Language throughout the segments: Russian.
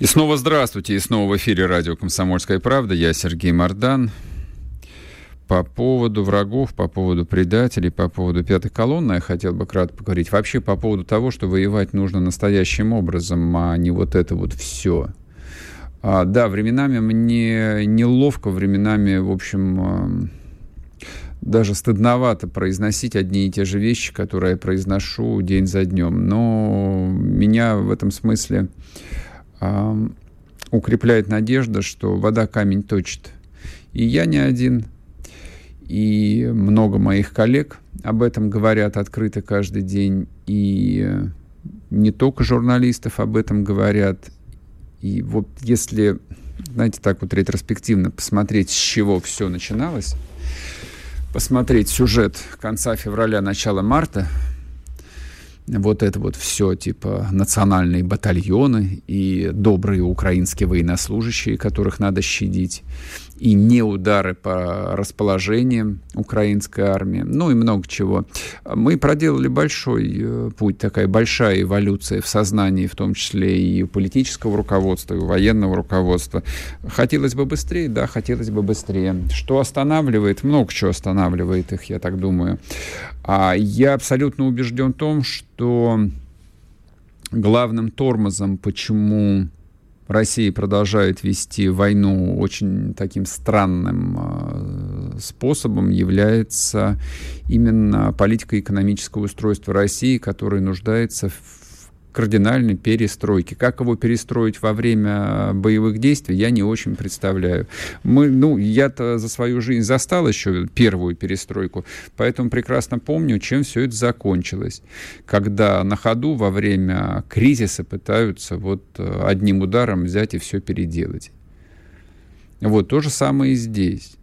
И снова здравствуйте, и снова в эфире радио «Комсомольская правда». Я Сергей Мордан. По поводу врагов, по поводу предателей, по поводу пятой колонны я хотел бы кратко поговорить. Вообще по поводу того, что воевать нужно настоящим образом, а не вот это вот все. А, да, временами мне неловко, временами, в общем, даже стыдновато произносить одни и те же вещи, которые я произношу день за днем. Но меня в этом смысле укрепляет надежда, что вода камень точит. И я не один, и много моих коллег об этом говорят открыто каждый день, и не только журналистов об этом говорят. И вот если, знаете, так вот ретроспективно посмотреть, с чего все начиналось, посмотреть сюжет конца февраля, начала марта вот это вот все, типа национальные батальоны и добрые украинские военнослужащие, которых надо щадить и не удары по расположениям украинской армии, ну и много чего. Мы проделали большой э, путь, такая большая эволюция в сознании, в том числе и политического руководства, и военного руководства. Хотелось бы быстрее, да, хотелось бы быстрее. Что останавливает? Много чего останавливает их, я так думаю. А я абсолютно убежден в том, что главным тормозом, почему Россия продолжает вести войну очень таким странным э, способом, является именно политика экономического устройства России, которая нуждается в кардинальной перестройки. Как его перестроить во время боевых действий, я не очень представляю. Мы, ну, я-то за свою жизнь застал еще первую перестройку, поэтому прекрасно помню, чем все это закончилось. Когда на ходу во время кризиса пытаются вот э, одним ударом взять и все переделать. Вот то же самое и здесь.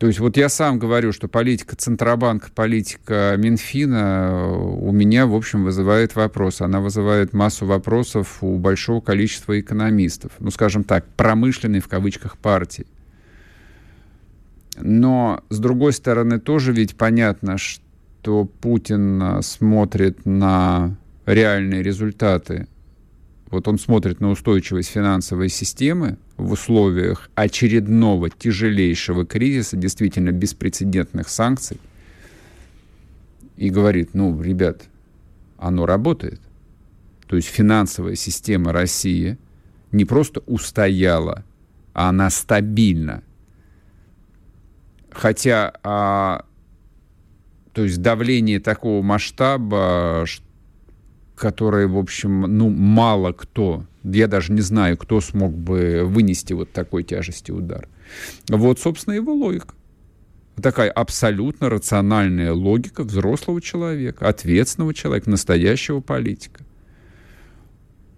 То есть вот я сам говорю, что политика Центробанка, политика Минфина э, у меня, в общем, вызывает вопрос. Она вызывает массу вопросов у большого количества экономистов. Ну, скажем так, промышленной в кавычках партии. Но, с другой стороны, тоже ведь понятно, что Путин э, смотрит на реальные результаты вот он смотрит на устойчивость финансовой системы в условиях очередного тяжелейшего кризиса, действительно беспрецедентных санкций, и говорит, ну, ребят, оно работает. То есть финансовая система России не просто устояла, а она стабильна. Хотя, а, то есть давление такого масштаба, что которые, в общем, ну, мало кто, я даже не знаю, кто смог бы вынести вот такой тяжести удар. Вот, собственно, его логика. Такая абсолютно рациональная логика взрослого человека, ответственного человека, настоящего политика.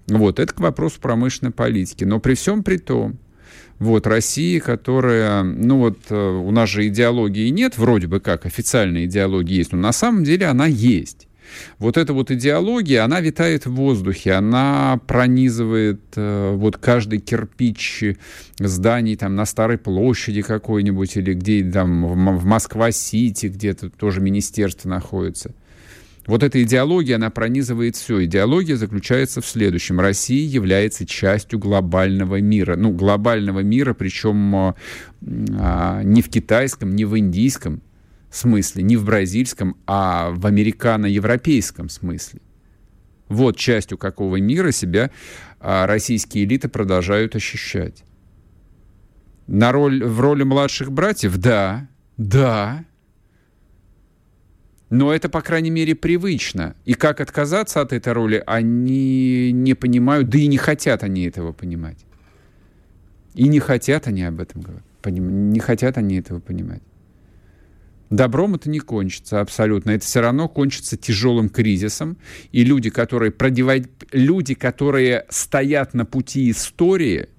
Вот, это к вопросу промышленной политики. Но при всем при том, вот Россия, которая, ну вот э, у нас же идеологии нет, вроде бы как официальная идеология есть, но на самом деле она есть. Вот эта вот идеология, она витает в воздухе, она пронизывает э, вот каждый кирпич зданий там на Старой площади какой-нибудь или где там в Москва-Сити где-то тоже министерство находится. Вот эта идеология, она пронизывает все. Идеология заключается в следующем. Россия является частью глобального мира. Ну, глобального мира, причем э, а, не в китайском, не в индийском, смысле, не в бразильском, а в американо-европейском смысле. Вот частью какого мира себя а, российские элиты продолжают ощущать. На роль, в роли младших братьев? Да, да. Но это, по крайней мере, привычно. И как отказаться от этой роли, они не понимают, да и не хотят они этого понимать. И не хотят они об этом говорить. Не хотят они этого понимать. Добром это не кончится абсолютно. Это все равно кончится тяжелым кризисом. И люди, которые, продевают, люди, которые стоят на пути истории,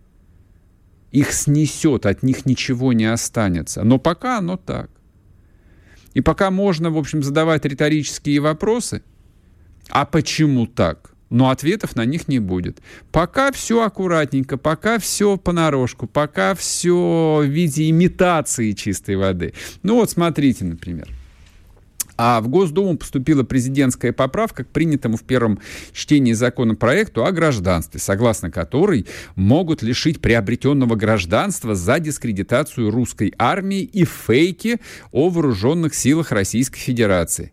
их снесет, от них ничего не останется. Но пока оно так. И пока можно, в общем, задавать риторические вопросы, а почему так? Но ответов на них не будет. Пока все аккуратненько, пока все понарошку, пока все в виде имитации чистой воды. Ну вот смотрите, например. А в Госдуму поступила президентская поправка к принятому в первом чтении законопроекту о гражданстве, согласно которой могут лишить приобретенного гражданства за дискредитацию русской армии и фейки о вооруженных силах Российской Федерации.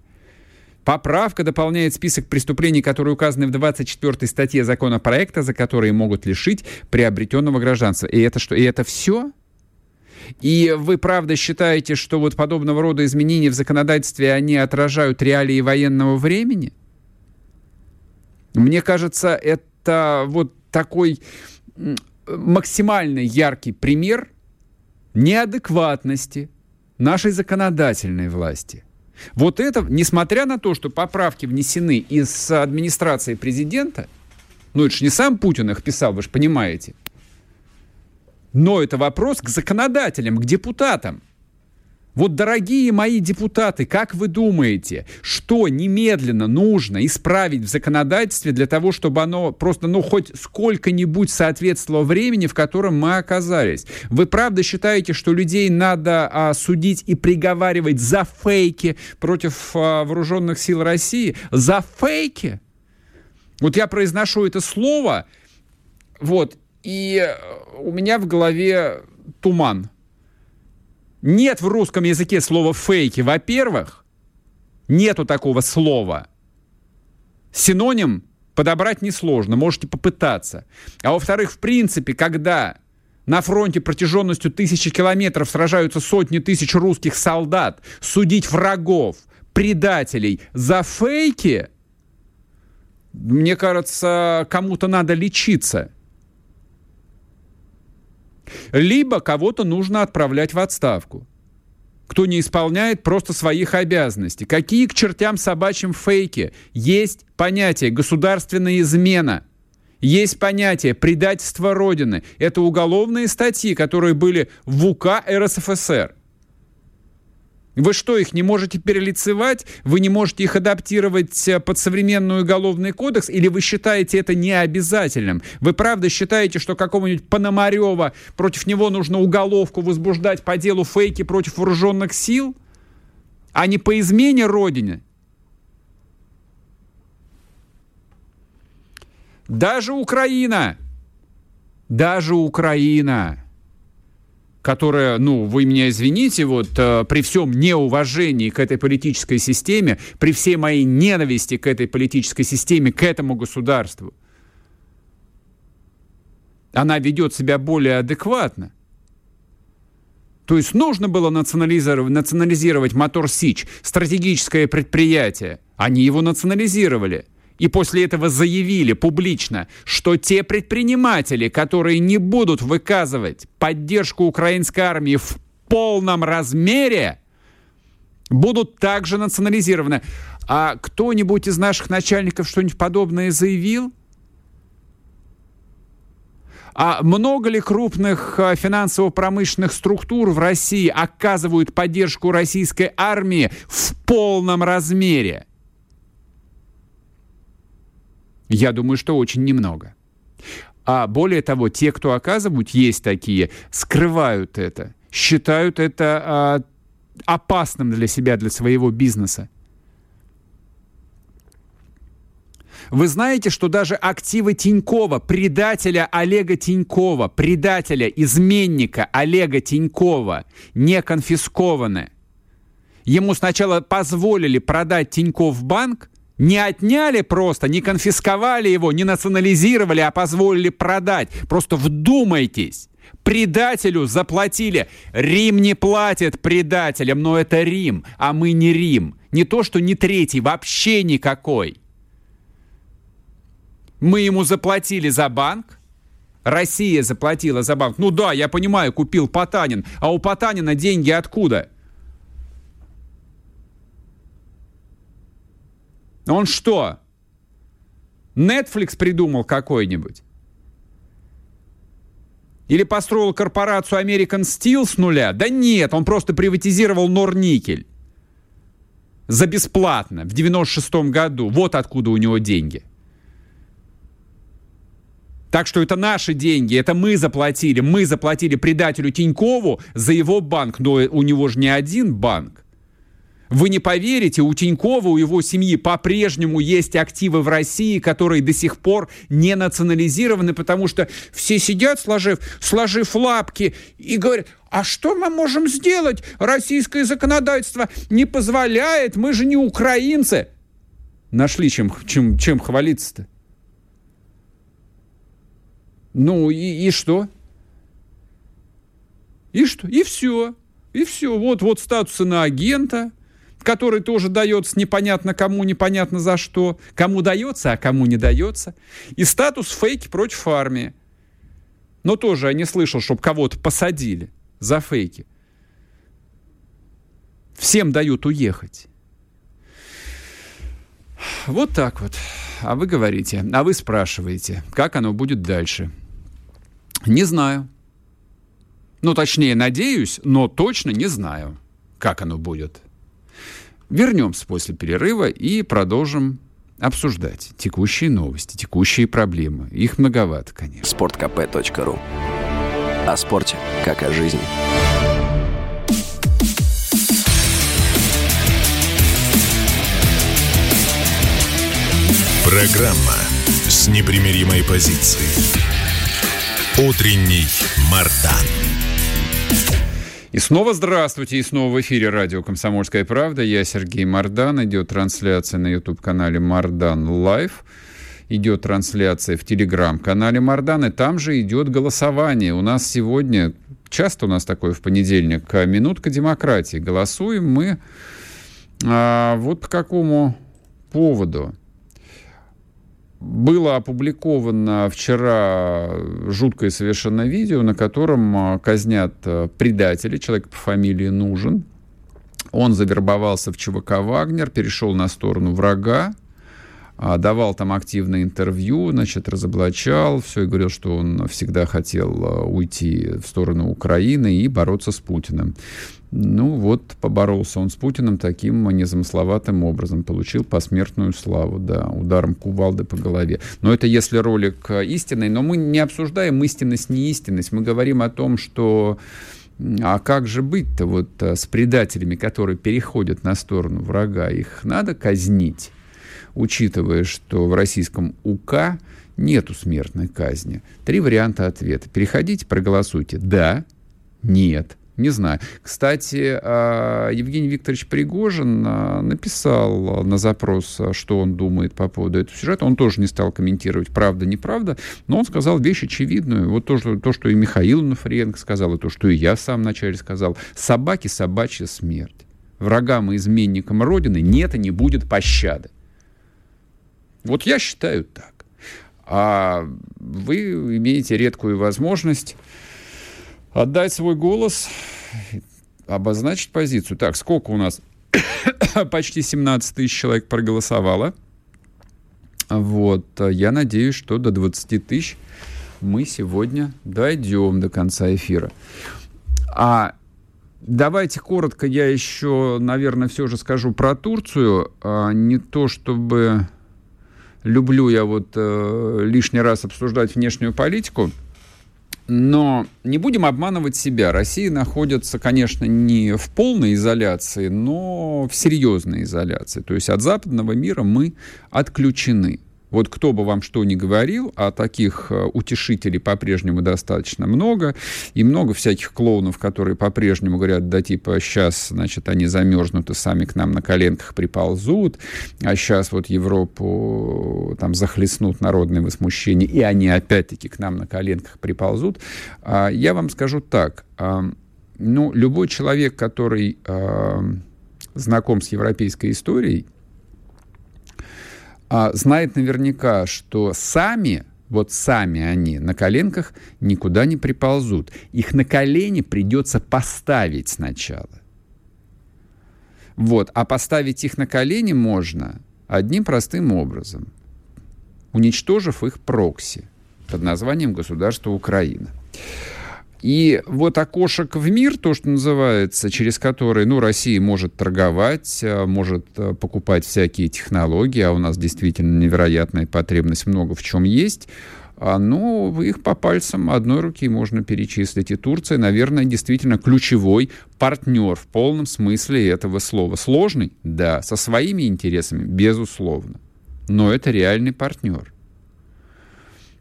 Поправка дополняет список преступлений, которые указаны в 24 статье законопроекта, за которые могут лишить приобретенного гражданства. И это что? И это все? И вы правда считаете, что вот подобного рода изменения в законодательстве, они отражают реалии военного времени? Мне кажется, это вот такой максимально яркий пример неадекватности нашей законодательной власти – вот это, несмотря на то, что поправки внесены из администрации президента, ну это же не сам Путин их писал, вы же понимаете, но это вопрос к законодателям, к депутатам. Вот, дорогие мои депутаты, как вы думаете, что немедленно нужно исправить в законодательстве для того, чтобы оно просто, ну, хоть сколько-нибудь соответствовало времени, в котором мы оказались? Вы правда считаете, что людей надо а, судить и приговаривать за фейки против а, вооруженных сил России? За фейки? Вот я произношу это слово, вот, и у меня в голове туман. Нет в русском языке слова «фейки». Во-первых, нету такого слова. Синоним подобрать несложно, можете попытаться. А во-вторых, в принципе, когда на фронте протяженностью тысячи километров сражаются сотни тысяч русских солдат, судить врагов, предателей за фейки, мне кажется, кому-то надо лечиться – либо кого-то нужно отправлять в отставку. Кто не исполняет просто своих обязанностей. Какие к чертям собачьим фейки? Есть понятие государственная измена. Есть понятие предательство Родины. Это уголовные статьи, которые были в УК РСФСР. Вы что, их не можете перелицевать? Вы не можете их адаптировать э, под современный уголовный кодекс? Или вы считаете это необязательным? Вы правда считаете, что какого-нибудь Пономарева против него нужно уголовку возбуждать по делу фейки против вооруженных сил? А не по измене Родине? Даже Украина, даже Украина которая, ну, вы меня извините, вот э, при всем неуважении к этой политической системе, при всей моей ненависти к этой политической системе, к этому государству, она ведет себя более адекватно. То есть нужно было национализировать, национализировать Мотор Сич, стратегическое предприятие. Они его национализировали – и после этого заявили публично, что те предприниматели, которые не будут выказывать поддержку украинской армии в полном размере, будут также национализированы. А кто-нибудь из наших начальников что-нибудь подобное заявил? А много ли крупных а, финансово-промышленных структур в России оказывают поддержку российской армии в полном размере? Я думаю, что очень немного. А более того, те, кто оказывают, есть такие, скрывают это, считают это а, опасным для себя, для своего бизнеса. Вы знаете, что даже активы Тинькова, предателя Олега Тинькова, предателя, изменника Олега Тинькова, не конфискованы. Ему сначала позволили продать Тиньков банк, не отняли просто, не конфисковали его, не национализировали, а позволили продать. Просто вдумайтесь. Предателю заплатили. Рим не платит предателям, но это Рим, а мы не Рим. Не то, что не третий, вообще никакой. Мы ему заплатили за банк, Россия заплатила за банк. Ну да, я понимаю, купил Потанин. А у Потанина деньги откуда? Он что? Netflix придумал какой-нибудь? Или построил корпорацию American Steel с нуля? Да нет, он просто приватизировал Норникель. За бесплатно в 96 году. Вот откуда у него деньги. Так что это наши деньги, это мы заплатили. Мы заплатили предателю Тинькову за его банк. Но у него же не один банк. Вы не поверите, у Тинькова, у его семьи по-прежнему есть активы в России, которые до сих пор не национализированы, потому что все сидят, сложив, сложив лапки, и говорят, а что мы можем сделать? Российское законодательство не позволяет, мы же не украинцы. Нашли чем, чем, чем хвалиться-то. Ну и, и что? И что? И все. И все. Вот, вот статусы на агента, который тоже дается непонятно кому, непонятно за что. Кому дается, а кому не дается. И статус фейки против армии. Но тоже я не слышал, чтобы кого-то посадили за фейки. Всем дают уехать. Вот так вот. А вы говорите, а вы спрашиваете, как оно будет дальше. Не знаю. Ну, точнее, надеюсь, но точно не знаю, как оно будет. Вернемся после перерыва и продолжим обсуждать текущие новости, текущие проблемы. Их многовато, конечно. sportkp.ru О спорте, как о жизни. Программа с непримиримой позицией. Утренний Мардан. И снова здравствуйте, и снова в эфире радио «Комсомольская правда». Я Сергей Мардан. Идет трансляция на YouTube-канале «Мардан Лайв». Идет трансляция в Телеграм-канале Мардан, и там же идет голосование. У нас сегодня, часто у нас такое в понедельник, минутка демократии. Голосуем мы а, вот по какому поводу было опубликовано вчера жуткое совершенно видео, на котором а, казнят а, предателя, человек по фамилии Нужен. Он завербовался в ЧВК «Вагнер», перешел на сторону врага, давал там активное интервью, значит, разоблачал все и говорил, что он всегда хотел уйти в сторону Украины и бороться с Путиным. Ну вот, поборолся он с Путиным таким незамысловатым образом, получил посмертную славу, да, ударом кувалды по голове. Но это если ролик э, истинный, но мы не обсуждаем истинность, не истинность, мы говорим о том, что а как же быть-то вот э, с предателями, которые переходят на сторону врага? Их надо казнить, учитывая, что в российском УК нету смертной казни. Три варианта ответа. Переходите, проголосуйте. Да, нет, не знаю. Кстати, а, Евгений Викторович Пригожин а, написал на запрос, а, что он думает по поводу этого сюжета. Он тоже не стал комментировать, правда, неправда, но он сказал вещь очевидную. Вот то, что, то, что и Михаил Нафриенко сказал, и то, что и я в самом начале сказал. Собаки — собачья смерть. Врагам и изменникам Родины нет и не будет пощады. Вот я считаю так. А вы имеете редкую возможность отдать свой голос, обозначить позицию. Так, сколько у нас? Почти 17 тысяч человек проголосовало. Вот, я надеюсь, что до 20 тысяч мы сегодня дойдем до конца эфира. А давайте коротко я еще, наверное, все же скажу про Турцию. А, не то чтобы люблю я вот э, лишний раз обсуждать внешнюю политику, но не будем обманывать себя. Россия находится, конечно, не в полной изоляции, но в серьезной изоляции. То есть от западного мира мы отключены. Вот кто бы вам что ни говорил, а таких э, утешителей по-прежнему достаточно много, и много всяких клоунов, которые по-прежнему говорят, да типа сейчас, значит, они замерзнут и сами к нам на коленках приползут, а сейчас вот Европу там захлестнут народные возмущения, и они опять-таки к нам на коленках приползут. А, я вам скажу так, а, ну, любой человек, который а, знаком с европейской историей, а, знает наверняка, что сами, вот сами они на коленках никуда не приползут. Их на колени придется поставить сначала. Вот. А поставить их на колени можно Одним простым образом, уничтожив их прокси под названием «Государство Украина». И вот окошек в мир, то, что называется, через который, ну, Россия может торговать, э, может э, покупать всякие технологии, а у нас действительно невероятная потребность много в чем есть, а, ну, их по пальцам одной руки можно перечислить. И Турция, наверное, действительно ключевой партнер в полном смысле этого слова. Сложный? Да. Со своими интересами? Безусловно. Но это реальный партнер.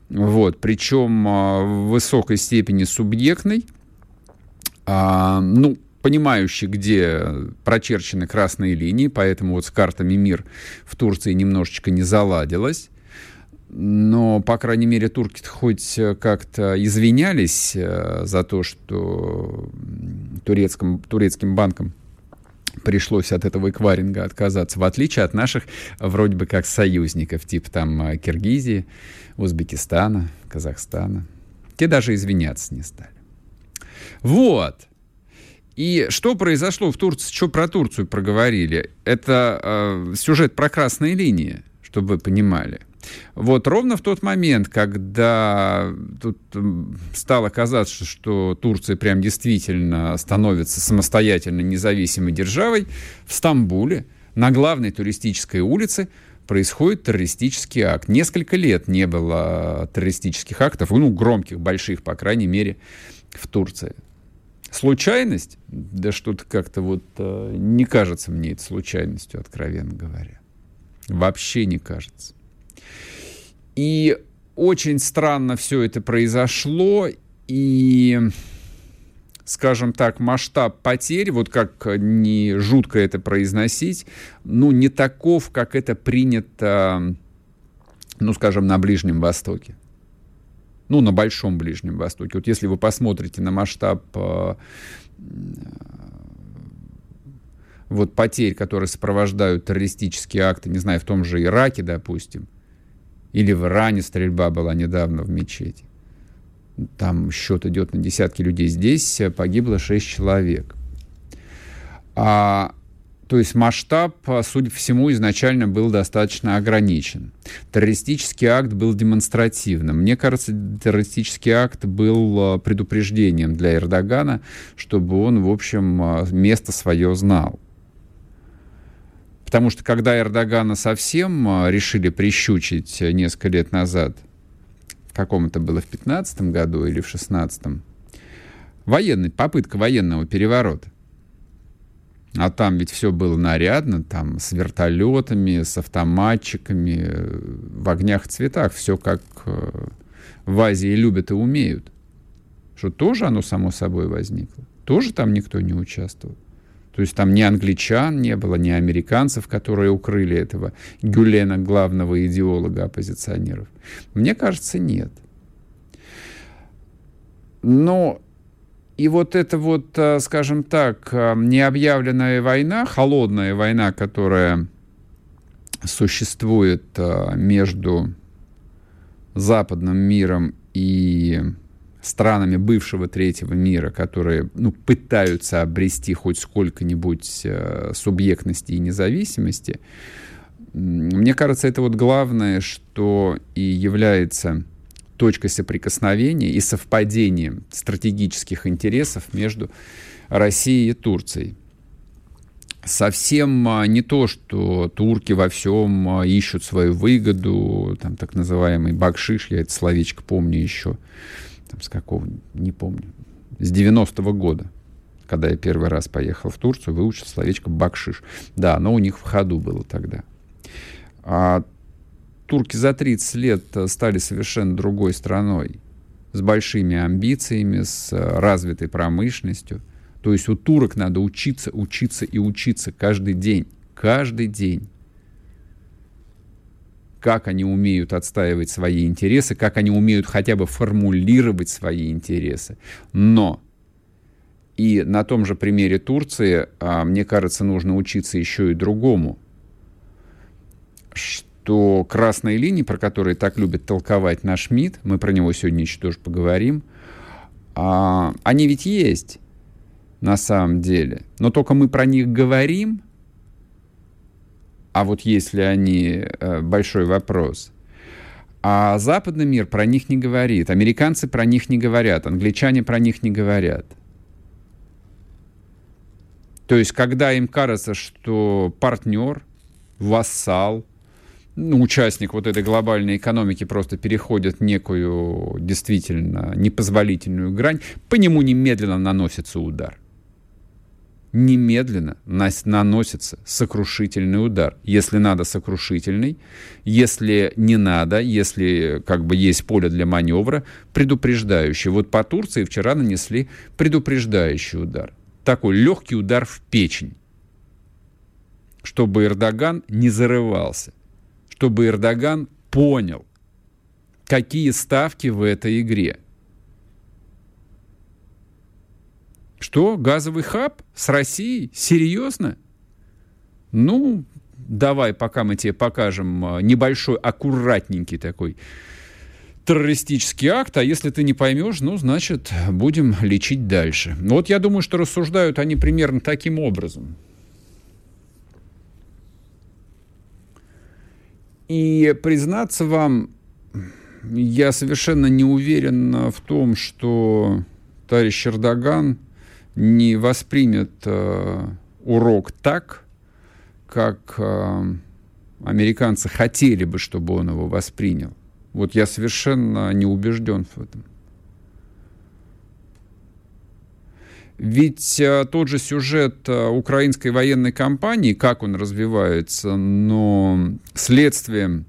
Вот, причем а, в высокой степени субъектный, а, ну, понимающий, где прочерчены красные линии, поэтому вот с картами мир в Турции немножечко не заладилось. Но, по крайней мере, турки хоть как-то извинялись э, за то, что турецким, турецким банкам пришлось от этого эквайринга отказаться, в отличие от наших вроде бы как союзников, типа там э, Киргизии, Узбекистана, Казахстана. Те даже извиняться не стали. Вот. И что произошло в Турции? Что про Турцию проговорили? Это э, сюжет про красные линии, чтобы вы понимали. Вот ровно в тот момент, когда тут стало казаться, что Турция прям действительно становится самостоятельно независимой державой, в Стамбуле на главной туристической улице происходит террористический акт. Несколько лет не было террористических актов, ну, громких, больших, по крайней мере, в Турции. Случайность? Да что-то как-то вот э, не кажется мне это случайностью, откровенно говоря. Вообще не кажется. И очень странно все это произошло, и, скажем так, масштаб потерь, вот как не жутко это произносить, ну, не таков, как это принято, ну, скажем, на Ближнем Востоке. Ну, на Большом Ближнем Востоке. Вот если вы посмотрите на масштаб э, вот потерь, которые сопровождают террористические акты, не знаю, в том же Ираке, допустим, или в Иране стрельба была недавно в мечети. Там счет идет на десятки людей. Здесь погибло 6 человек. А, то есть масштаб, судя по всему, изначально был достаточно ограничен. Террористический акт был демонстративным. Мне кажется, террористический акт был а, предупреждением для Эрдогана, чтобы он, в общем, место свое знал. Потому что когда Эрдогана совсем а, решили прищучить несколько лет назад, в каком это было, в 15 году или в 16 военный, попытка военного переворота. А там ведь все было нарядно, там с вертолетами, с автоматчиками, в огнях и цветах, все как э, в Азии любят и умеют. Что тоже оно само собой возникло. Тоже там никто не участвовал. То есть там ни англичан не было, ни американцев, которые укрыли этого Гюлена, главного идеолога оппозиционеров. Мне кажется, нет. Но и вот эта вот, э, скажем так, э, необъявленная война, холодная война, которая существует э, между западным миром и странами бывшего третьего мира, которые ну, пытаются обрести хоть сколько-нибудь э, субъектности и независимости, мне кажется, это вот главное, что и является точкой соприкосновения и совпадением стратегических интересов между Россией и Турцией. Совсем а, не то, что турки во всем а, ищут свою выгоду, там так называемый бакшиш, я это словечко помню еще, там, с какого, не помню, с 90-го года, когда я первый раз поехал в Турцию, выучил словечко «бакшиш». Да, оно у них в ходу было тогда. А турки за 30 лет стали совершенно другой страной, с большими амбициями, с развитой промышленностью. То есть у турок надо учиться, учиться и учиться каждый день. Каждый день как они умеют отстаивать свои интересы, как они умеют хотя бы формулировать свои интересы. Но и на том же примере Турции, а, мне кажется, нужно учиться еще и другому, что красные линии, про которые так любит толковать наш МИД, мы про него сегодня еще тоже поговорим, а, они ведь есть на самом деле, но только мы про них говорим – а вот если они э, большой вопрос. А западный мир про них не говорит, американцы про них не говорят, англичане про них не говорят. То есть, когда им кажется, что партнер, вассал, ну, участник вот этой глобальной экономики просто переходит некую действительно непозволительную грань, по нему немедленно наносится удар – немедленно наносится сокрушительный удар. Если надо сокрушительный, если не надо, если как бы есть поле для маневра, предупреждающий. Вот по Турции вчера нанесли предупреждающий удар. Такой легкий удар в печень, чтобы Эрдоган не зарывался, чтобы Эрдоган понял, какие ставки в этой игре – Что, газовый хаб с Россией? Серьезно? Ну, давай, пока мы тебе покажем а, небольшой, аккуратненький такой террористический акт, а если ты не поймешь, ну, значит, будем лечить дальше. Ну, вот я думаю, что рассуждают они примерно таким образом. И признаться вам, я совершенно не уверен в том, что товарищ Эрдоган не воспримет э, урок так, как э, американцы хотели бы, чтобы он его воспринял. Вот я совершенно не убежден в этом. Ведь э, тот же сюжет э, украинской военной кампании, как он развивается, но следствием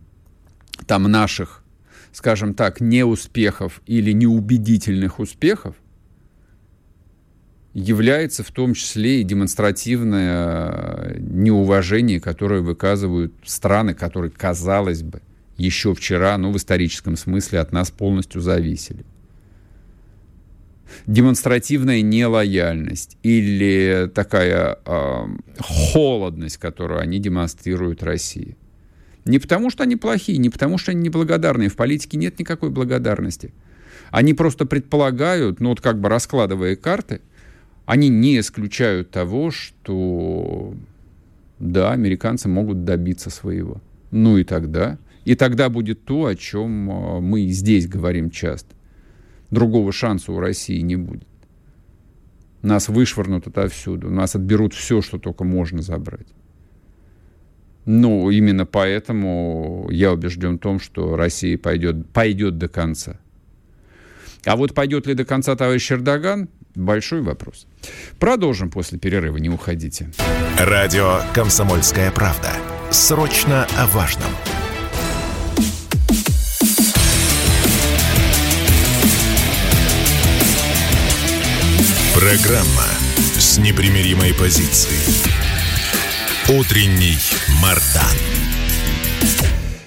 там наших, скажем так, неуспехов или неубедительных успехов – является в том числе и демонстративное э, неуважение, которое выказывают страны, которые, казалось бы, еще вчера, ну, в историческом смысле, от нас полностью зависели. Демонстративная нелояльность или такая э, холодность, которую они демонстрируют России. Не потому, что они плохие, не потому, что они неблагодарные. В политике нет никакой благодарности. Они просто предполагают, ну вот как бы раскладывая карты, они не исключают того, что да, американцы могут добиться своего. Ну и тогда. И тогда будет то, о чем а, мы здесь говорим часто. Другого шанса у России не будет. Нас вышвырнут отовсюду, нас отберут все, что только можно забрать. Ну, именно поэтому я убежден в том, что Россия пойдет, пойдет до конца. А вот пойдет ли до конца товарищ Эрдоган, большой вопрос. Продолжим после перерыва, не уходите. Радио «Комсомольская правда». Срочно о важном. Программа с непримиримой позицией. Утренний Мардан.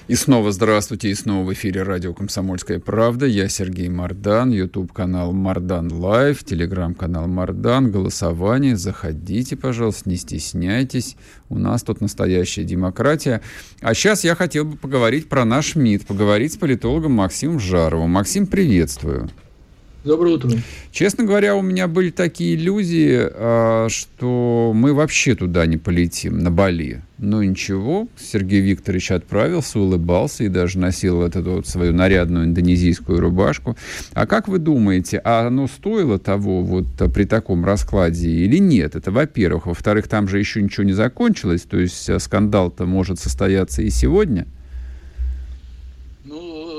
И снова здравствуйте, и снова в эфире радио «Комсомольская правда». Я Сергей Мардан, YouTube-канал Мардан Лайв, телеграм-канал Мардан, голосование. Заходите, пожалуйста, не стесняйтесь. У нас тут настоящая демократия. А сейчас я хотел бы поговорить про наш МИД, поговорить с политологом Максимом Жаровым. Максим, приветствую. Доброе утро. Честно говоря, у меня были такие иллюзии, а, что мы вообще туда не полетим, на Бали. Но ничего, Сергей Викторович отправился, улыбался и даже носил вот эту вот свою нарядную индонезийскую рубашку. А как вы думаете, а оно стоило того вот при таком раскладе или нет? Это во-первых. Во-вторых, там же еще ничего не закончилось, то есть а, скандал-то может состояться и сегодня –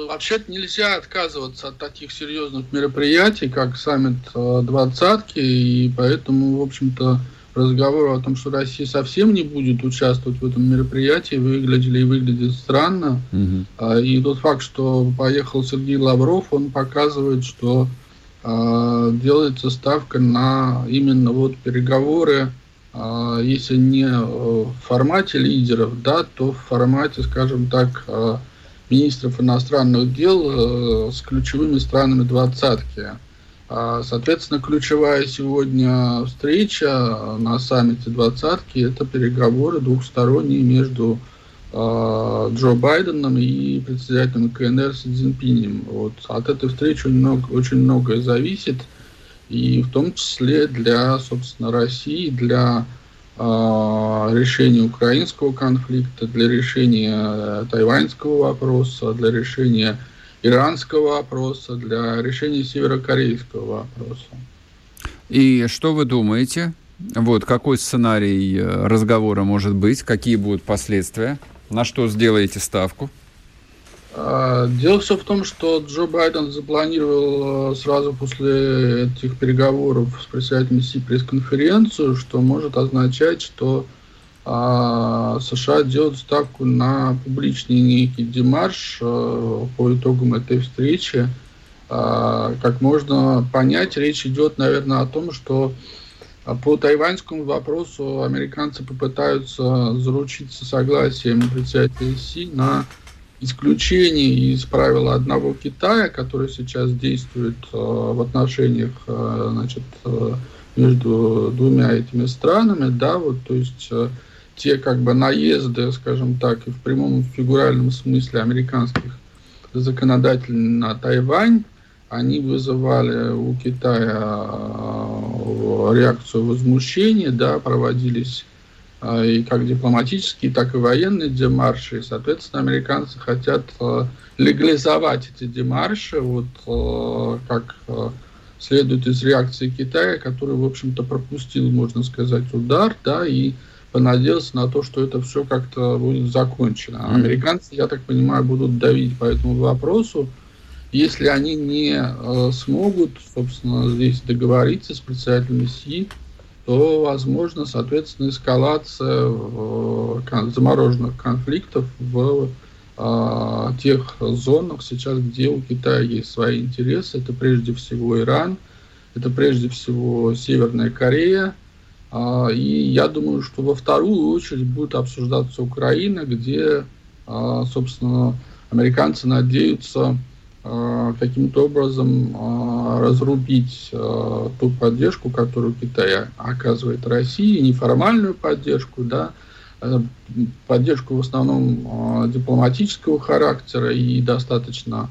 вообще-то нельзя отказываться от таких серьезных мероприятий, как саммит э, двадцатки, и поэтому, в общем-то, разговор о том, что Россия совсем не будет участвовать в этом мероприятии, выглядели и выглядит странно. Угу. И тот факт, что поехал Сергей Лавров, он показывает, что э, делается ставка на именно вот переговоры, э, если не в формате лидеров, да, то в формате, скажем так, министров иностранных дел э, с ключевыми странами двадцатки. А, соответственно, ключевая сегодня встреча на саммите двадцатки – это переговоры двухсторонние между а, Джо Байденом и председателем КНР Си Цзиньпинем. Вот. От этой встречи очень, много, очень многое зависит, и в том числе для, собственно, России, для решения украинского конфликта, для решения тайваньского вопроса, для решения иранского вопроса, для решения северокорейского вопроса. И что вы думаете? Вот какой сценарий э, разговора может быть? Какие будут последствия? На что сделаете ставку? А, дело все в том, что Джо Байден запланировал э, сразу после этих переговоров с председателем Си пресс-конференцию, что может означать, что США делают ставку на публичный некий демарш а, по итогам этой встречи. А, как можно понять, речь идет, наверное, о том, что по тайваньскому вопросу американцы попытаются заручиться согласием председателя Си на исключение из правила одного Китая, которое сейчас действует э, в отношениях э, значит, э, между двумя этими странами, да, вот, то есть э, те как бы наезды, скажем так, и в прямом и фигуральном смысле американских законодателей на Тайвань, они вызывали у Китая э, реакцию возмущения, да, проводились а, и как дипломатические, так и военные демарши. И, соответственно, американцы хотят э, легализовать эти демарши, вот как следует из реакции Китая, который, в общем-то, пропустил, можно сказать, удар, да, и понадеялся на то, что это все как-то будет закончено. Американцы, я так понимаю, будут давить по этому вопросу. Если они не смогут, собственно, здесь договориться с председателем Си, то возможно, соответственно, эскалация кон замороженных конфликтов в а, тех зонах сейчас, где у Китая есть свои интересы. Это прежде всего Иран, это прежде всего Северная Корея. А, и я думаю, что во вторую очередь будет обсуждаться Украина, где, а, собственно, американцы надеются Э, каким-то образом э, разрубить э, ту поддержку, которую Китай оказывает России, неформальную поддержку, да, поддержку в основном дипломатического характера и достаточно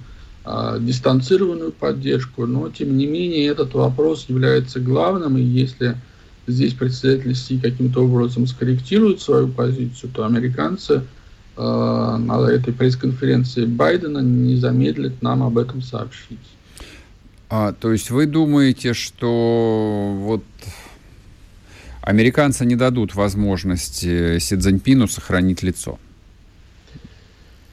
дистанцированную поддержку, но тем не менее этот вопрос является главным, и если здесь представитель Си каким-то образом скорректирует свою позицию, то американцы – Э, на этой пресс-конференции Байдена не замедлит нам об этом сообщить. А, то есть вы думаете, что вот американцы не дадут возможности Си Цзиньпину сохранить лицо?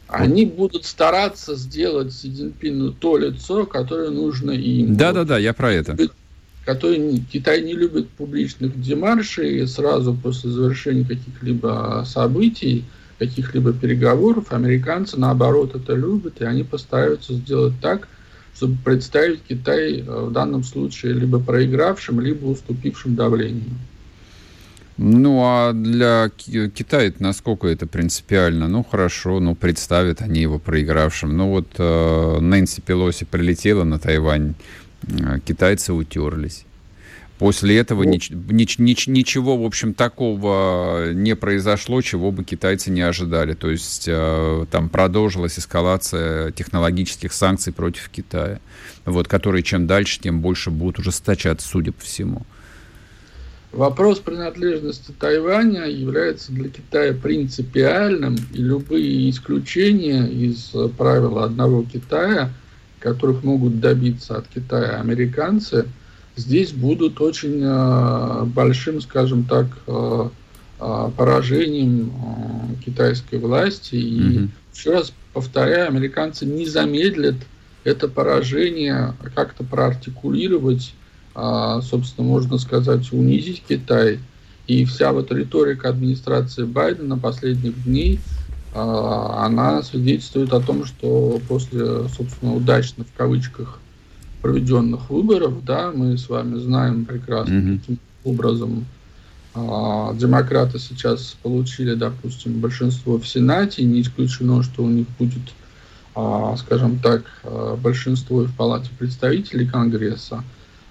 Они будут стараться сделать Си Цзиньпину то лицо, которое нужно им. Да-да-да, я про это. Который, Китай не любит публичных демаршей, сразу после завершения каких-либо событий каких-либо переговоров, американцы, наоборот, это любят, и они постараются сделать так, чтобы представить Китай э, в данном случае либо проигравшим, либо уступившим давлению. Ну, а для Китая насколько это принципиально? Ну, хорошо, ну, представят они его проигравшим. Ну, вот э, Нэнси Пелоси прилетела на Тайвань, китайцы утерлись. После этого нич, нич, нич, ничего, в общем, такого не произошло, чего бы китайцы не ожидали. То есть э, там продолжилась эскалация технологических санкций против Китая, вот, которые чем дальше, тем больше будут ужесточаться, судя по всему. Вопрос принадлежности Тайваня является для Китая принципиальным, и любые исключения из правила одного Китая, которых могут добиться от Китая американцы – здесь будут очень э, большим, скажем так, э, э, поражением китайской власти. И mm-hmm. еще раз повторяю, американцы не замедлят это поражение как-то проартикулировать, собственно, можно сказать, унизить Китай. И вся вот риторика администрации Байдена последних дней, она свидетельствует о том, что после, собственно, удачно в кавычках проведенных выборов, да, мы с вами знаем прекрасно, mm-hmm. каким образом а, демократы сейчас получили, допустим, большинство в Сенате, не исключено, что у них будет, а, скажем так, а, большинство и в Палате представителей Конгресса.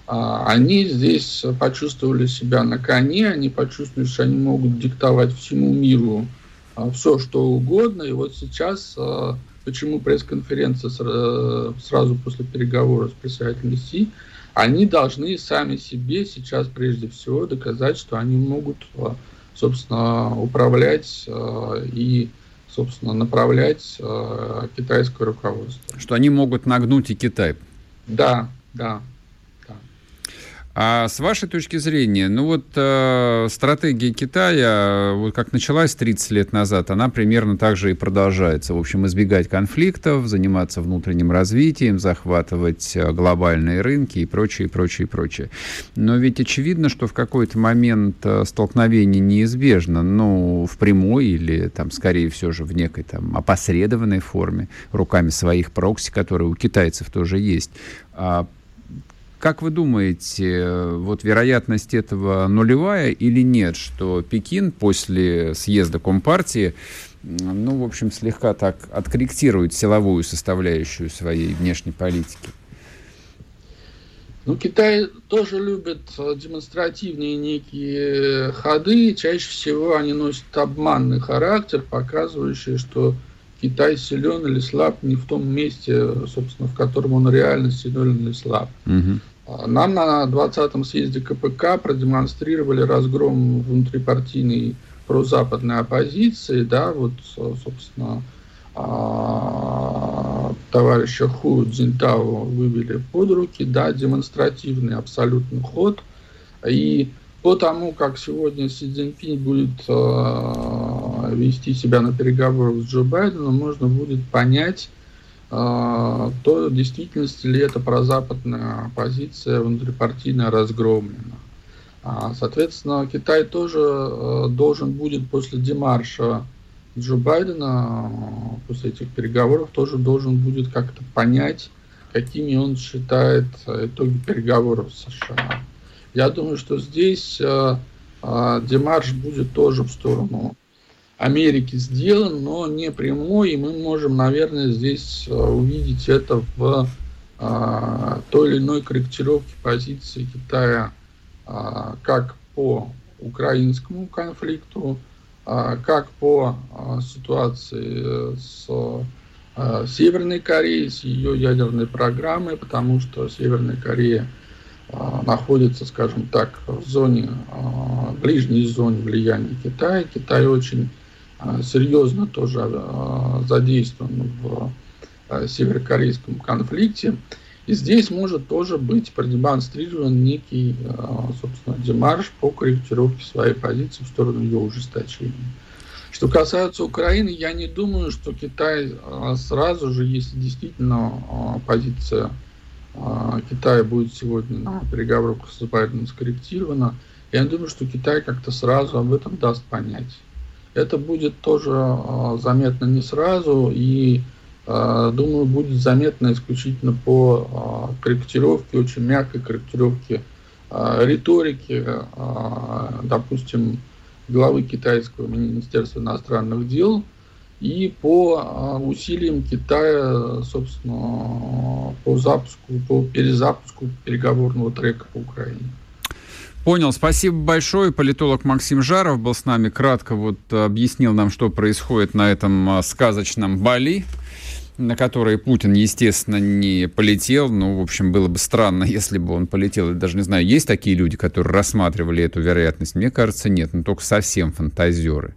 А, они здесь почувствовали себя на коне, они почувствовали, что они могут диктовать всему миру а, все, что угодно, и вот сейчас а, почему пресс-конференция сразу после переговора с председателем Си, они должны сами себе сейчас прежде всего доказать, что они могут а, собственно, управлять и собственно, направлять китайское руководство. Что они могут нагнуть и Китай. Да, да. А с вашей точки зрения, ну вот э, стратегия Китая, вот как началась 30 лет назад, она примерно так же и продолжается. В общем, избегать конфликтов, заниматься внутренним развитием, захватывать э, глобальные рынки и прочее, прочее, прочее. Но ведь очевидно, что в какой-то момент э, столкновение неизбежно, ну, в прямой или, там, скорее все же, в некой там опосредованной форме, руками своих прокси, которые у китайцев тоже есть. Как вы думаете, вот вероятность этого нулевая или нет, что Пекин после съезда Компартии, ну, в общем, слегка так откорректирует силовую составляющую своей внешней политики? Ну, Китай тоже любит демонстративные некие ходы. Чаще всего они носят обманный характер, показывающий, что Китай силен или слаб не в том месте, собственно, в котором он реально силен или слаб. Угу. Нам на 20-м съезде КПК продемонстрировали разгром внутрипартийной прозападной оппозиции, да, вот, собственно, а, товарища Ху Цзиньтао вывели под руки, да, демонстративный абсолютный ход. И по тому, как сегодня Си Цзиньпинь будет э, вести себя на переговорах с Джо Байденом, можно будет понять, а, то в действительности ли это прозападная позиция внутрипартийная разгромлена. А, соответственно, Китай тоже э, должен будет после демарша Джо Байдена, э, после этих переговоров, тоже должен будет как-то понять, какими он считает э, итоги переговоров с США. Я думаю, что здесь демарш будет тоже в сторону Америки сделан, но не прямой, и мы можем, наверное, здесь э, увидеть это в а, той или иной корректировке позиции Китая а, как по украинскому конфликту, а, как по ситуации с Северной Кореей, с ее ядерной программой, потому что Северная Корея находится, скажем так, в зоне, ближней зоне влияния Китая. Китай очень серьезно тоже а, задействован в а, северокорейском конфликте. И здесь может тоже быть продемонстрирован некий, собственно, демарш по корректировке своей позиции в сторону ее ужесточения. Что касается Украины, я не думаю, что Китай сразу же, если действительно позиция Китая будет сегодня на переговорах с Байденом скорректирована, я думаю, что Китай как-то сразу об этом даст понять. Это будет тоже а, заметно не сразу и, а, думаю, будет заметно исключительно по а, корректировке, очень мягкой корректировке риторики, допустим, главы китайского министерства иностранных дел и по усилиям Китая, собственно, по запуску, по перезапуску переговорного трека по Украине. Понял, спасибо большое. Политолог Максим Жаров был с нами. Кратко вот объяснил нам, что происходит на этом а, сказочном Бали на который Путин, естественно, не полетел. Ну, в общем, было бы странно, если бы он полетел. Я даже не знаю, есть такие люди, которые рассматривали эту вероятность? Мне кажется, нет. Но только совсем фантазеры.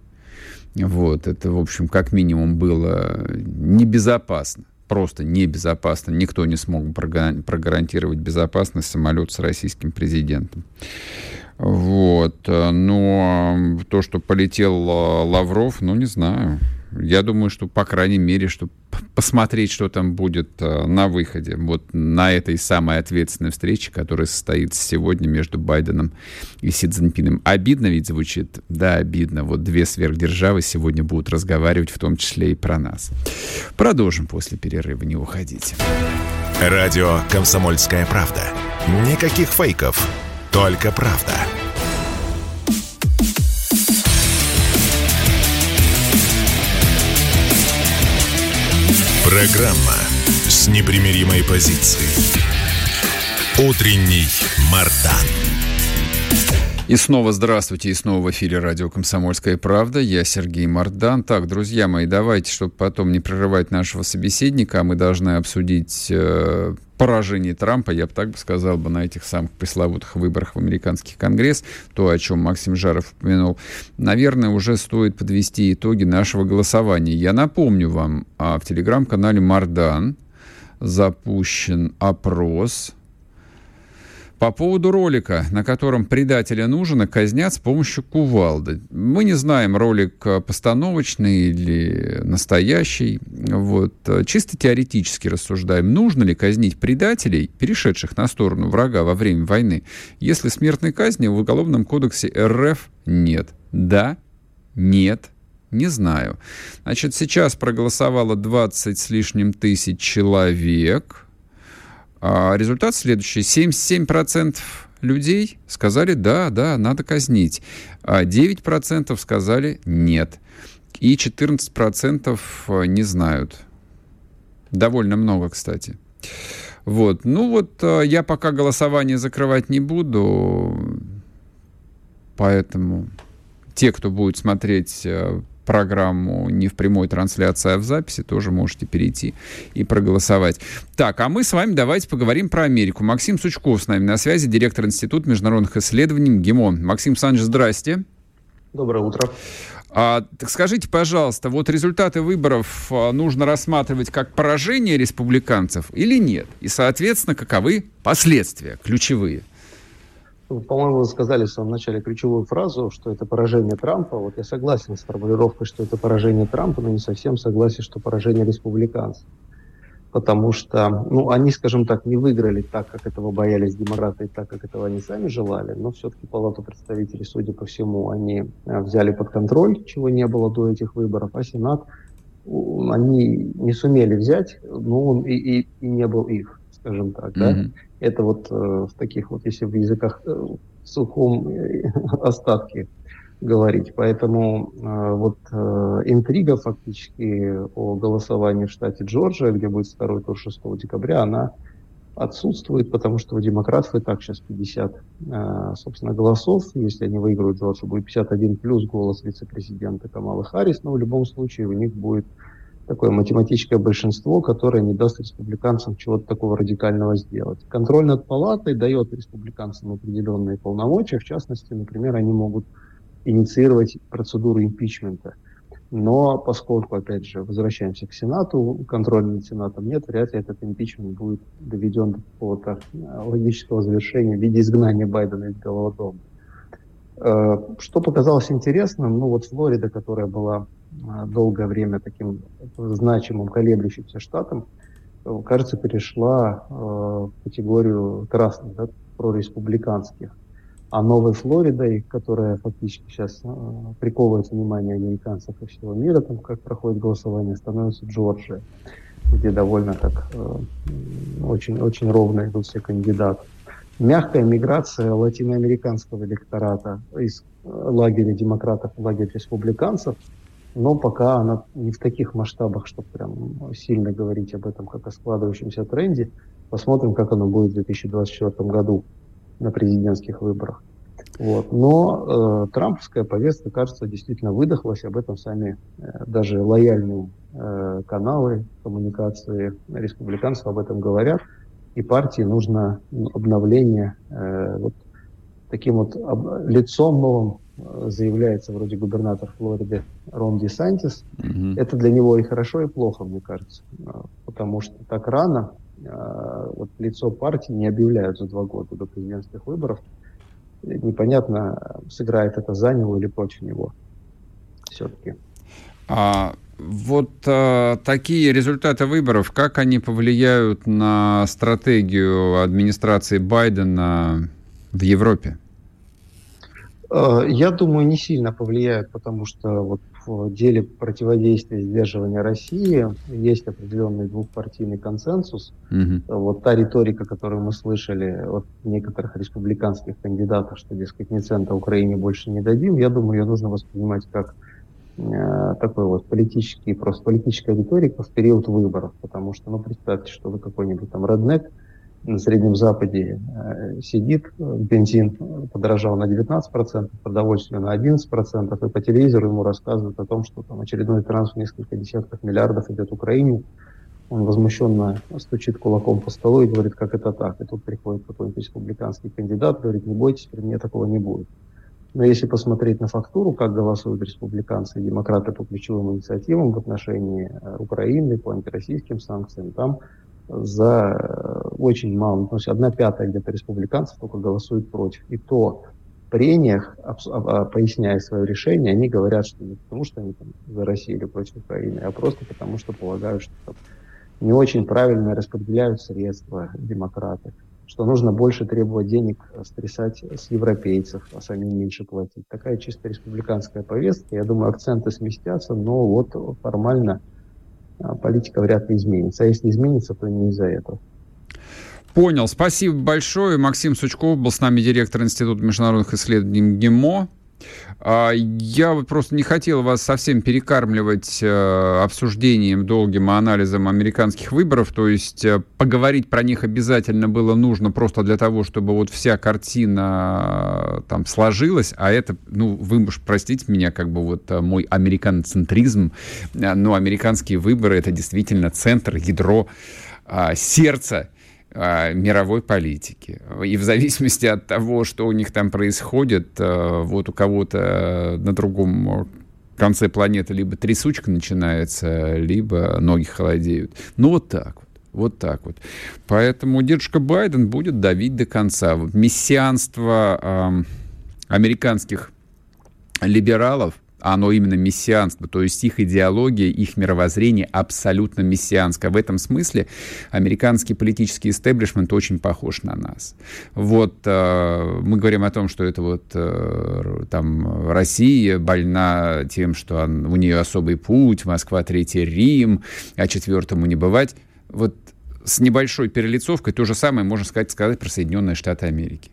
Вот, это, в общем, как минимум было небезопасно просто небезопасно. Никто не смог прогарантировать безопасность самолета с российским президентом. Вот. Но то, что полетел э, Лавров, ну, не знаю. Я думаю, что, по крайней мере, чтобы посмотреть, что там будет э, на выходе. Вот на этой самой ответственной встрече, которая состоится сегодня между Байденом и Си Цзиньпином. Обидно ведь звучит? Да, обидно. Вот две сверхдержавы сегодня будут разговаривать, в том числе и про нас. Продолжим после перерыва. Не уходите. Радио «Комсомольская правда». Никаких фейков, только правда. Программа с непримиримой позицией. Утренний Мардан. И снова здравствуйте, и снова в эфире радио «Комсомольская правда». Я Сергей Мардан. Так, друзья мои, давайте, чтобы потом не прерывать нашего собеседника, мы должны обсудить э, поражении Трампа, я бы так бы сказал бы, на этих самых пресловутых выборах в американский конгресс, то, о чем Максим Жаров упомянул, наверное, уже стоит подвести итоги нашего голосования. Я напомню вам, а в телеграм-канале Мардан запущен опрос по поводу ролика, на котором предателя нужно казнят с помощью кувалды. Мы не знаем, ролик постановочный или настоящий. Вот. Чисто теоретически рассуждаем, нужно ли казнить предателей, перешедших на сторону врага во время войны, если смертной казни в Уголовном кодексе РФ нет. Да, нет, не знаю. Значит, сейчас проголосовало 20 с лишним тысяч человек – а результат следующий. 77% людей сказали, да, да, надо казнить. А 9% сказали нет. И 14% э, не знают. Довольно много, кстати. Вот. Ну вот, э, я пока голосование закрывать не буду, поэтому те, кто будет смотреть э, программу не в прямой трансляции, а в записи, тоже можете перейти и проголосовать. Так, а мы с вами давайте поговорим про Америку. Максим Сучков с нами на связи, директор Института международных исследований МГИМО. Максим Александрович, здрасте. Доброе утро. А, так скажите, пожалуйста, вот результаты выборов а, нужно рассматривать как поражение республиканцев или нет? И, соответственно, каковы последствия ключевые? По-моему, вы сказали в самом начале ключевую фразу, что это поражение Трампа. Вот я согласен с формулировкой, что это поражение Трампа, но не совсем согласен, что поражение республиканцев. Потому что, ну, они, скажем так, не выиграли так, как этого боялись демократы, и так, как этого они сами желали, но все-таки Палату представителей, судя по всему, они э, взяли под контроль, чего не было до этих выборов, а Сенат они не сумели взять, он и, и, и не был их, скажем так, mm-hmm. да. Это вот э, в таких вот, если в языках э, в сухом э, остатке говорить. Поэтому вот интрига фактически о голосовании в штате Джорджия, где будет второй тур 6 декабря, она отсутствует, потому что у демократов и так сейчас 50, э, собственно, голосов. Если они выиграют Джорджию, будет 51 плюс голос вице-президента Камалы Харрис, но в любом случае у них будет такое математическое большинство, которое не даст республиканцам чего-то такого радикального сделать. Контроль над палатой дает республиканцам определенные полномочия, в частности, например, они могут инициировать процедуру импичмента. Но поскольку, опять же, возвращаемся к Сенату, контроля над Сенатом нет, вряд ли этот импичмент будет доведен до какого-то э, логического завершения в виде изгнания Байдена из Белого дома. Э, что показалось интересным, ну вот Флорида, которая была долгое время таким значимым колеблющимся штатом, э, кажется, перешла в категорию красных, да, прореспубликанских. А новой Флоридой, которая фактически сейчас приковывает внимание американцев и всего мира, там как проходит голосование, становится Джорджия, где довольно так очень, очень ровно идут все кандидаты мягкая миграция латиноамериканского электората из лагеря демократов в лагерь республиканцев, но пока она не в таких масштабах, чтобы прям сильно говорить об этом как о складывающемся тренде. Посмотрим, как оно будет в 2024 году на президентских выборах. Вот. Но э, трамповская повестка, кажется, действительно выдохлась. Об этом сами э, даже лояльные э, каналы коммуникации республиканцев об этом говорят и партии нужно обновление. Э, вот таким вот об, лицом новым заявляется вроде губернатор Флориды Рон Ди Сантис. Mm-hmm. Это для него и хорошо, и плохо, мне кажется. Э, потому что так рано э, вот лицо партии не объявляют за два года до президентских выборов. Непонятно, сыграет это за него или против него. Все-таки. А вот э, такие результаты выборов, как они повлияют на стратегию администрации Байдена в Европе? Э, я думаю, не сильно повлияют, потому что вот в деле противодействия сдерживания России есть определенный двухпартийный консенсус. Угу. Вот та риторика, которую мы слышали от некоторых республиканских кандидатов, что, дескать, ни цента Украине больше не дадим, я думаю, ее нужно воспринимать как Э, такой вот политический, просто политическая риторика в период выборов, потому что, ну, представьте, что вы какой-нибудь там реднек на Среднем Западе э, сидит, бензин подорожал на 19%, продовольствие на 11%, и по телевизору ему рассказывают о том, что там очередной трансфер несколько десятков миллиардов идет Украине, Он возмущенно стучит кулаком по столу и говорит, как это так. И тут приходит какой-нибудь республиканский кандидат, говорит, не бойтесь, при мне такого не будет. Но если посмотреть на фактуру, как голосуют республиканцы и демократы по ключевым инициативам в отношении э, Украины, по антироссийским санкциям, там за э, очень мало, ну, то есть одна пятая где-то республиканцев только голосует против. И то в прениях, поясняя свое решение, они говорят, что не потому, что они там за Россию или против Украины, а просто потому, что полагают, что не очень правильно распределяют средства демократы что нужно больше требовать денег стрясать с европейцев, а самим меньше платить. Такая чисто республиканская повестка. Я думаю, акценты сместятся, но вот формально а, политика вряд ли изменится. А если изменится, то не из-за этого. Понял. Спасибо большое. Максим Сучков был с нами директор Института международных исследований ГИМО. А, я просто не хотел вас совсем перекармливать э, обсуждением, долгим анализом американских выборов, то есть э, поговорить про них обязательно было нужно просто для того, чтобы вот вся картина э, там сложилась, а это, ну, вы уж простите меня, как бы вот мой американоцентризм, но американские выборы это действительно центр, ядро, сердце мировой политики. И в зависимости от того, что у них там происходит, а, вот у кого-то на другом конце планеты либо трясучка начинается, либо ноги холодеют. Ну, вот так вот. Вот так вот. Поэтому дедушка Байден будет давить до конца. Мессианство э, американских либералов оно именно мессианство, то есть их идеология, их мировоззрение абсолютно мессианское. В этом смысле американский политический истеблишмент очень похож на нас. Вот э, мы говорим о том, что это вот э, там Россия больна тем, что он, у нее особый путь, Москва третий Рим, а четвертому не бывать. Вот с небольшой перелицовкой то же самое можно сказать, сказать про Соединенные Штаты Америки.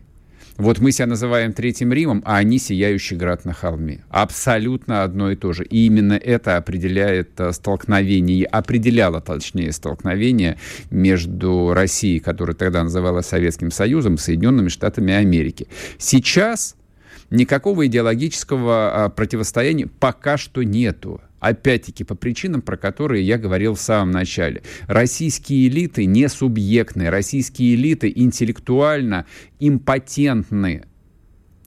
Вот мы себя называем Третьим Римом, а они сияющий град на холме. Абсолютно одно и то же. И именно это определяет э, столкновение, определяло, точнее, столкновение между Россией, которая тогда называлась Советским Союзом, и Соединенными Штатами Америки. Сейчас никакого идеологического а, противостояния пока что нету. Опять-таки по причинам, про которые я говорил в самом начале. Российские элиты не субъектные, российские элиты интеллектуально импотентны.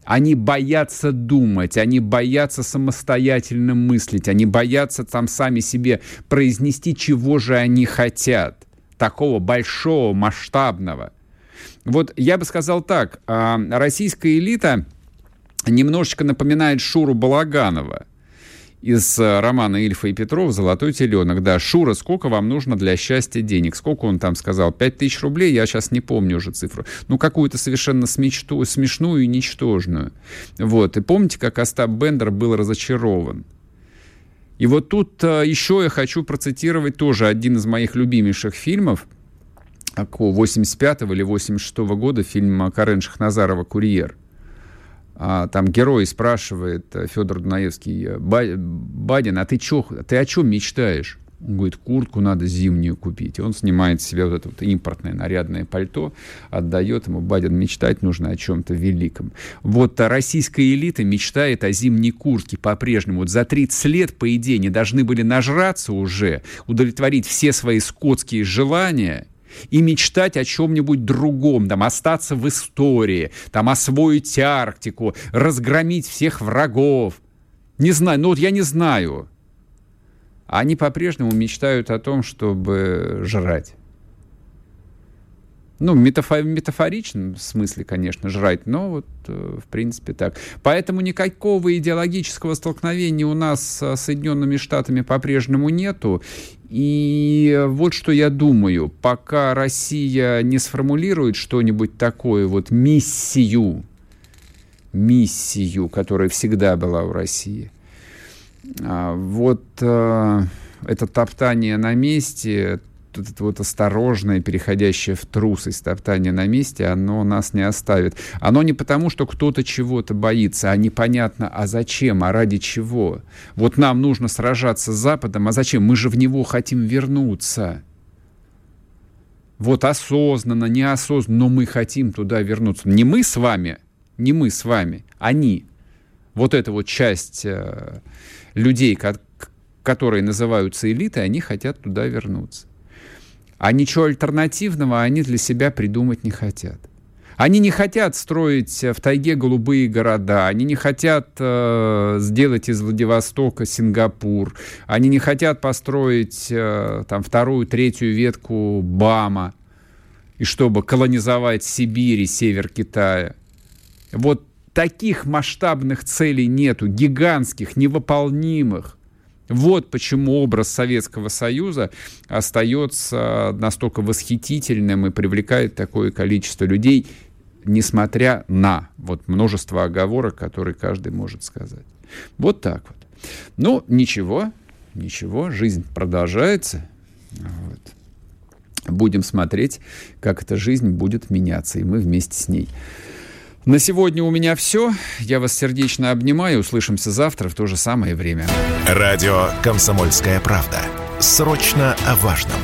Они боятся думать, они боятся самостоятельно мыслить, они боятся там сами себе произнести, чего же они хотят. Такого большого, масштабного. Вот я бы сказал так, а, российская элита немножечко напоминает Шуру Балаганова – из э, романа Ильфа и Петров «Золотой теленок». Да, Шура, сколько вам нужно для счастья денег? Сколько он там сказал? Пять тысяч рублей? Я сейчас не помню уже цифру. Ну, какую-то совершенно смечту, смешную и ничтожную. Вот. И помните, как Остап Бендер был разочарован? И вот тут а, еще я хочу процитировать тоже один из моих любимейших фильмов, 85 или 86 -го года, фильм Карен Шахназарова «Курьер» а, там герой спрашивает э, Федор Дунаевский, э, Бадин, а ты, чё, ты о чем мечтаешь? Он говорит, куртку надо зимнюю купить. И он снимает себе вот это вот импортное нарядное пальто, отдает ему. Бадин, мечтать нужно о чем-то великом. Вот российская элита мечтает о зимней куртке по-прежнему. Вот за 30 лет, по идее, не должны были нажраться уже, удовлетворить все свои скотские желания – и мечтать о чем-нибудь другом, там, остаться в истории, там, освоить Арктику, разгромить всех врагов. Не знаю, ну вот я не знаю. Они по-прежнему мечтают о том, чтобы жрать. Ну, метафор, в метафоричном смысле, конечно, жрать, но вот, э, в принципе, так. Поэтому никакого идеологического столкновения у нас с Соединенными Штатами по-прежнему нету. И вот что я думаю, пока Россия не сформулирует что-нибудь такое, вот миссию, миссию, которая всегда была у России, а, вот э, это топтание на месте, это вот осторожное, переходящее в трусость топтание на месте, оно нас не оставит. Оно не потому, что кто-то чего-то боится, а непонятно, а зачем, а ради чего. Вот нам нужно сражаться с Западом, а зачем? Мы же в него хотим вернуться. Вот осознанно, неосознанно, но мы хотим туда вернуться. Не мы с вами, не мы с вами, они. Вот эта вот часть э, людей, которые называются элитой, они хотят туда вернуться. А ничего альтернативного они для себя придумать не хотят. Они не хотят строить в тайге голубые города, они не хотят э, сделать из Владивостока Сингапур, они не хотят построить э, там вторую, третью ветку БАМа, и чтобы колонизовать Сибирь и север Китая. Вот таких масштабных целей нету, гигантских, невыполнимых. Вот почему образ Советского Союза остается настолько восхитительным и привлекает такое количество людей, несмотря на вот множество оговорок, которые каждый может сказать. Вот так вот. Ну, ничего, ничего, жизнь продолжается. Вот. Будем смотреть, как эта жизнь будет меняться, и мы вместе с ней. На сегодня у меня все. Я вас сердечно обнимаю. Услышимся завтра в то же самое время. Радио «Комсомольская правда». Срочно о важном.